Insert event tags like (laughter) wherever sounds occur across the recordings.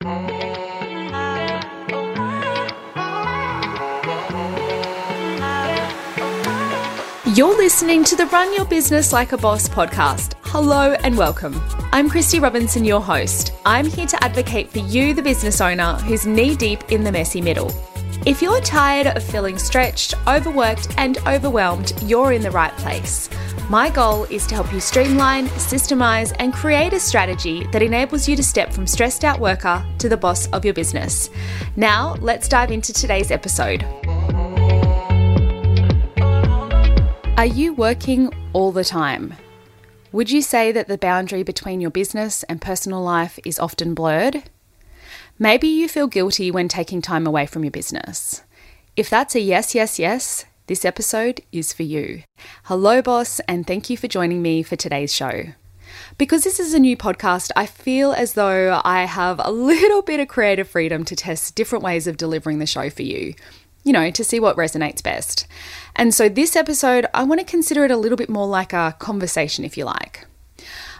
You're listening to the Run Your Business Like a Boss podcast. Hello and welcome. I'm Kristy Robinson, your host. I'm here to advocate for you, the business owner who's knee deep in the messy middle. If you're tired of feeling stretched, overworked, and overwhelmed, you're in the right place. My goal is to help you streamline, systemize, and create a strategy that enables you to step from stressed out worker to the boss of your business. Now, let's dive into today's episode. Are you working all the time? Would you say that the boundary between your business and personal life is often blurred? Maybe you feel guilty when taking time away from your business. If that's a yes, yes, yes, this episode is for you. Hello, boss, and thank you for joining me for today's show. Because this is a new podcast, I feel as though I have a (laughs) little bit of creative freedom to test different ways of delivering the show for you you know, to see what resonates best. And so this episode, I want to consider it a little bit more like a conversation, if you like.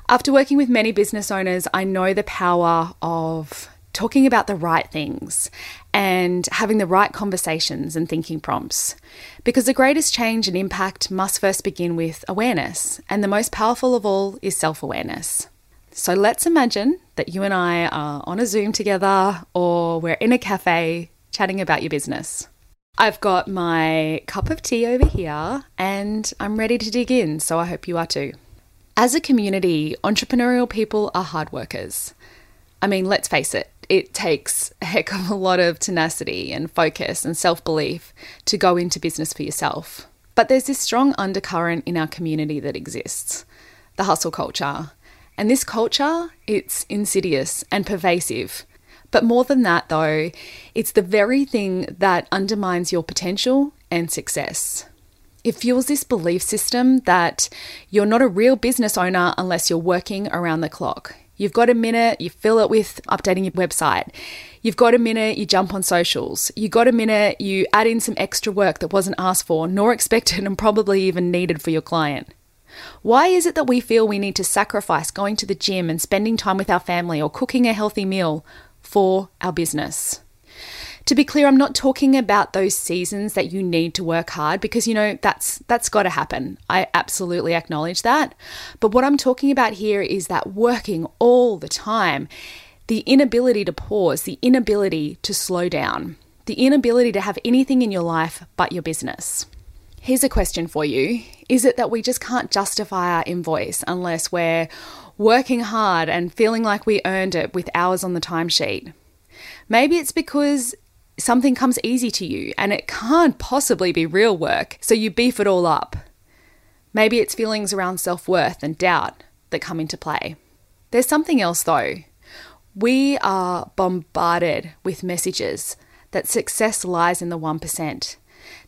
After working with many business owners, I know the power of talking about the right things and having the right conversations and thinking prompts. Because the greatest change and impact must first begin with awareness, and the most powerful of all is self awareness. So let's imagine that you and I are on a Zoom together or we're in a cafe chatting about your business. I've got my cup of tea over here and I'm ready to dig in, so I hope you are too. As a community, entrepreneurial people are hard workers. I mean, let's face it, it takes a heck of a lot of tenacity and focus and self belief to go into business for yourself. But there's this strong undercurrent in our community that exists the hustle culture. And this culture, it's insidious and pervasive. But more than that, though, it's the very thing that undermines your potential and success. It fuels this belief system that you're not a real business owner unless you're working around the clock. You've got a minute, you fill it with updating your website. You've got a minute, you jump on socials. You've got a minute, you add in some extra work that wasn't asked for, nor (laughs) expected, and probably even needed for your client. Why is it that we feel we need to sacrifice going to the gym and spending time with our family or cooking a healthy meal for our business. To be clear, I'm not talking about those seasons that you need to work hard because you know that's that's got to happen. I absolutely acknowledge that. But what I'm talking about here is that working all the time, the inability to pause, the inability to slow down, the inability to have anything in your life but your business. Here's a question for you Is it that we just can't justify our invoice unless we're working hard and feeling like we earned it with hours on the timesheet? Maybe it's because something comes easy to you and it can't possibly be real work, so you beef it all up. Maybe it's feelings around self worth and doubt that come into play. There's something else though. We are bombarded with messages that success lies in the 1%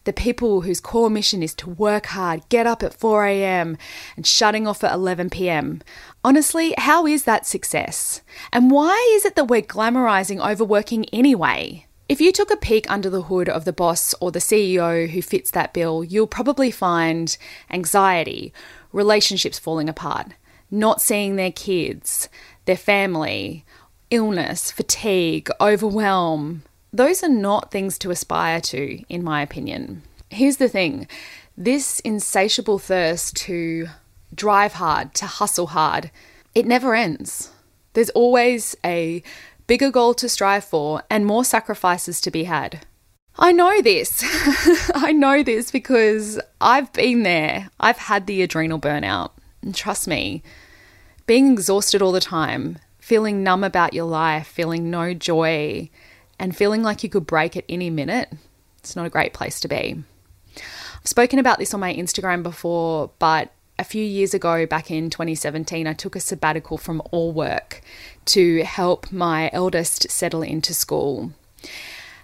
the people whose core mission is to work hard, get up at 4 a.m., and shutting off at 11 p.m. Honestly, how is that success? And why is it that we're glamorizing overworking anyway? If you took a peek under the hood of the boss or the CEO who fits that bill, you'll probably find anxiety, relationships falling apart, not seeing their kids, their family, illness, fatigue, overwhelm, those are not things to aspire to, in my opinion. Here's the thing this insatiable thirst to drive hard, to hustle hard, it never ends. There's always a bigger goal to strive for and more sacrifices to be had. I know this. (laughs) I know this because I've been there. I've had the adrenal burnout. And trust me, being exhausted all the time, feeling numb about your life, feeling no joy, and feeling like you could break at any minute, it's not a great place to be. I've spoken about this on my Instagram before, but a few years ago, back in 2017, I took a sabbatical from all work to help my eldest settle into school.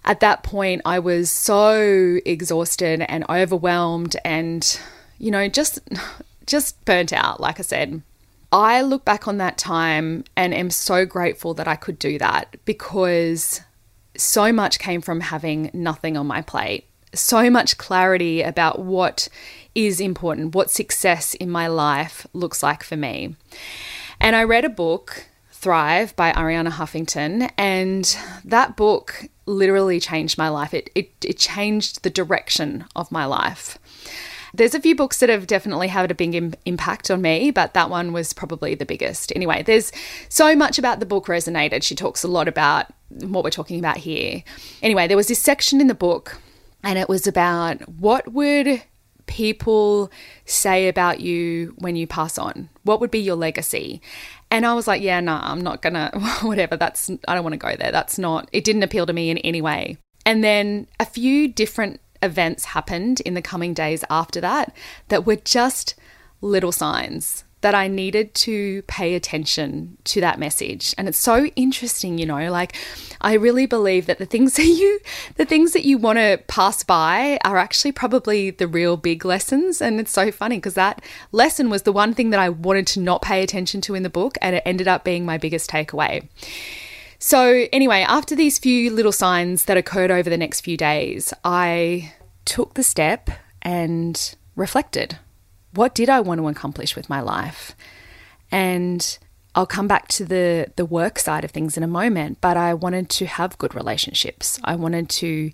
At that point, I was so exhausted and overwhelmed and, you know, just (laughs) just burnt out, like I said. I look back on that time and am so grateful that I could do that because so much came from having nothing on my plate. So much clarity about what is important, what success in my life looks like for me. And I read a book Thrive by Arianna Huffington. And that book literally changed my life. It, it, it changed the direction of my life. There's a few books that have definitely had a big Im- impact on me, but that one was probably the biggest. Anyway, there's so much about the book resonated. She talks a lot about what we're talking about here. Anyway, there was this section in the book, and it was about what would people say about you when you pass on? What would be your legacy? And I was like, yeah, no, nah, I'm not gonna, (laughs) whatever, that's, I don't wanna go there. That's not, it didn't appeal to me in any way. And then a few different events happened in the coming days after that that were just little signs that I needed to pay attention to that message. And it's so interesting, you know, like I really believe that the things (laughs) that you the things that you want to pass by are actually probably the real big lessons and it's so funny because that lesson was the one thing that I wanted to not pay attention to in the book and it ended up being my biggest takeaway. So, anyway, after these few little signs that occurred over the next few days, I took the step and reflected. What did I want to accomplish with my life? And I'll come back to the the work side of things in a moment, but I wanted to have good relationships. I wanted to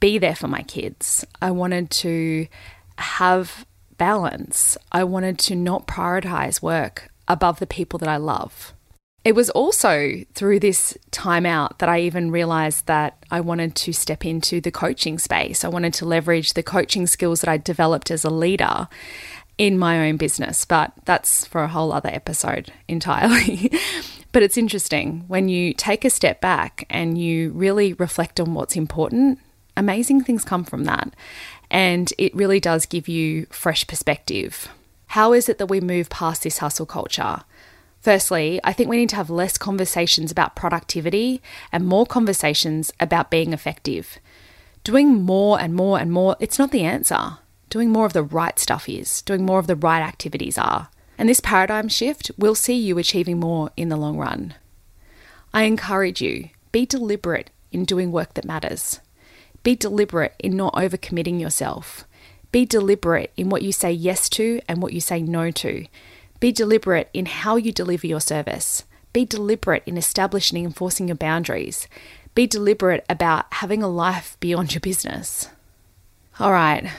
be there for my kids. I wanted to have balance. I wanted to not prioritize work above the people that I love. It was also through this time out that I even realized that I wanted to step into the coaching space. I wanted to leverage the coaching skills that I developed as a leader in my own business, but that's for a whole other episode (laughs) entirely. but it's interesting when you take a step back and you really reflect on what's important, amazing things come from that. And it really does give you fresh perspective. How is it that we move past this hustle culture? Firstly, I think we need to have less conversations about productivity and more conversations about being effective. Doing more and more and more, it's not the answer. Doing more of the right stuff is, doing more of the right activities are. And this paradigm shift will see you achieving more in the long run. I encourage you, be deliberate in doing work that matters. Be deliberate in not overcommitting yourself. Be deliberate in what you say yes to and what you say no to. Be deliberate in how you deliver your service. Be deliberate in establishing and enforcing your boundaries. Be deliberate about having a life beyond your business. All right,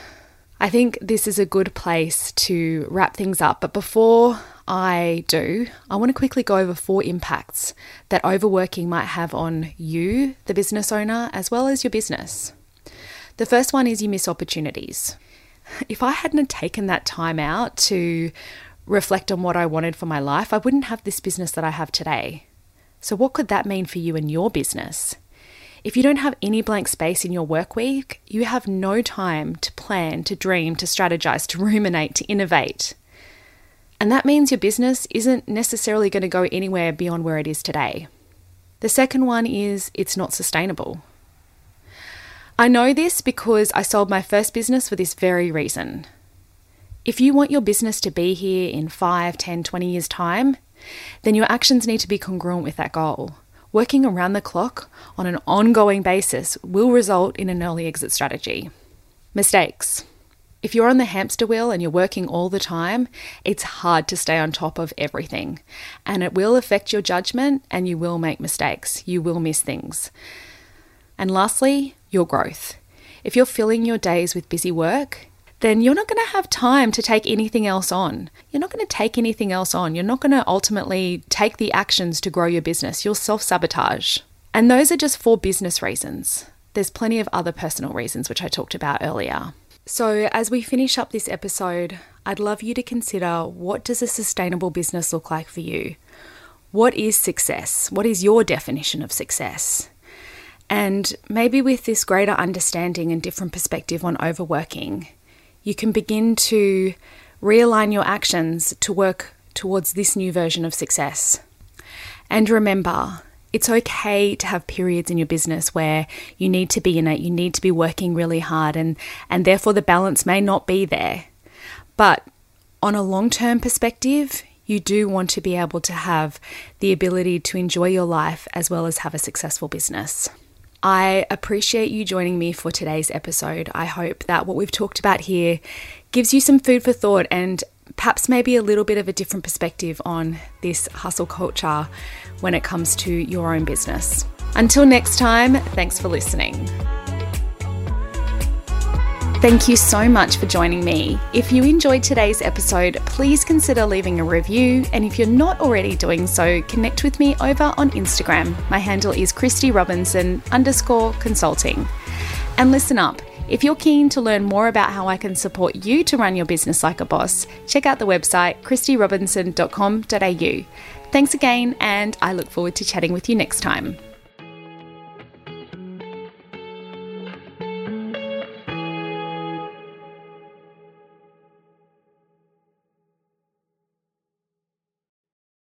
I think this is a good place to wrap things up. But before I do, I want to quickly go over four impacts that overworking might have on you, the business owner, as well as your business. The first one is you miss opportunities. If I hadn't taken that time out to reflect on what I wanted for my life, I wouldn't have this business that I have today. So, what could that mean for you and your business? If you don't have any blank space in your work week, you have no time to plan, to dream, to strategize, to ruminate, to innovate. And that means your business isn't necessarily going to go anywhere beyond where it is today. The second one is it's not sustainable. I know this because I sold my first business for this very reason. If you want your business to be here in 5, 10, 20 years' time, then your actions need to be congruent with that goal. Working around the clock on an ongoing basis will result in an early exit strategy. Mistakes. If you're on the hamster wheel and you're working all the time, it's hard to stay on top of everything. And it will affect your judgment and you will make mistakes. You will miss things. And lastly, your growth. If you're filling your days with busy work, then you're not going to have time to take anything else on. You're not going to take anything else on. You're not going to ultimately take the actions to grow your business. You'll self sabotage. And those are just for business reasons. There's plenty of other personal reasons, which I talked about earlier. So, as we finish up this episode, I'd love you to consider what does a sustainable business look like for you? What is success? What is your definition of success? And maybe with this greater understanding and different perspective on overworking, you can begin to realign your actions to work towards this new version of success. And remember, it's okay to have periods in your business where you need to be in it, you need to be working really hard, and, and therefore the balance may not be there. But on a long term perspective, you do want to be able to have the ability to enjoy your life as well as have a successful business. I appreciate you joining me for today's episode. I hope that what we've talked about here gives you some food for thought and perhaps maybe a little bit of a different perspective on this hustle culture when it comes to your own business. Until next time, thanks for listening. Thank you so much for joining me. If you enjoyed today's episode, please consider leaving a review. And if you're not already doing so, connect with me over on Instagram. My handle is Kristy Robinson underscore consulting. And listen up. If you're keen to learn more about how I can support you to run your business like a boss, check out the website kristyrobinson.com.au. Thanks again, and I look forward to chatting with you next time.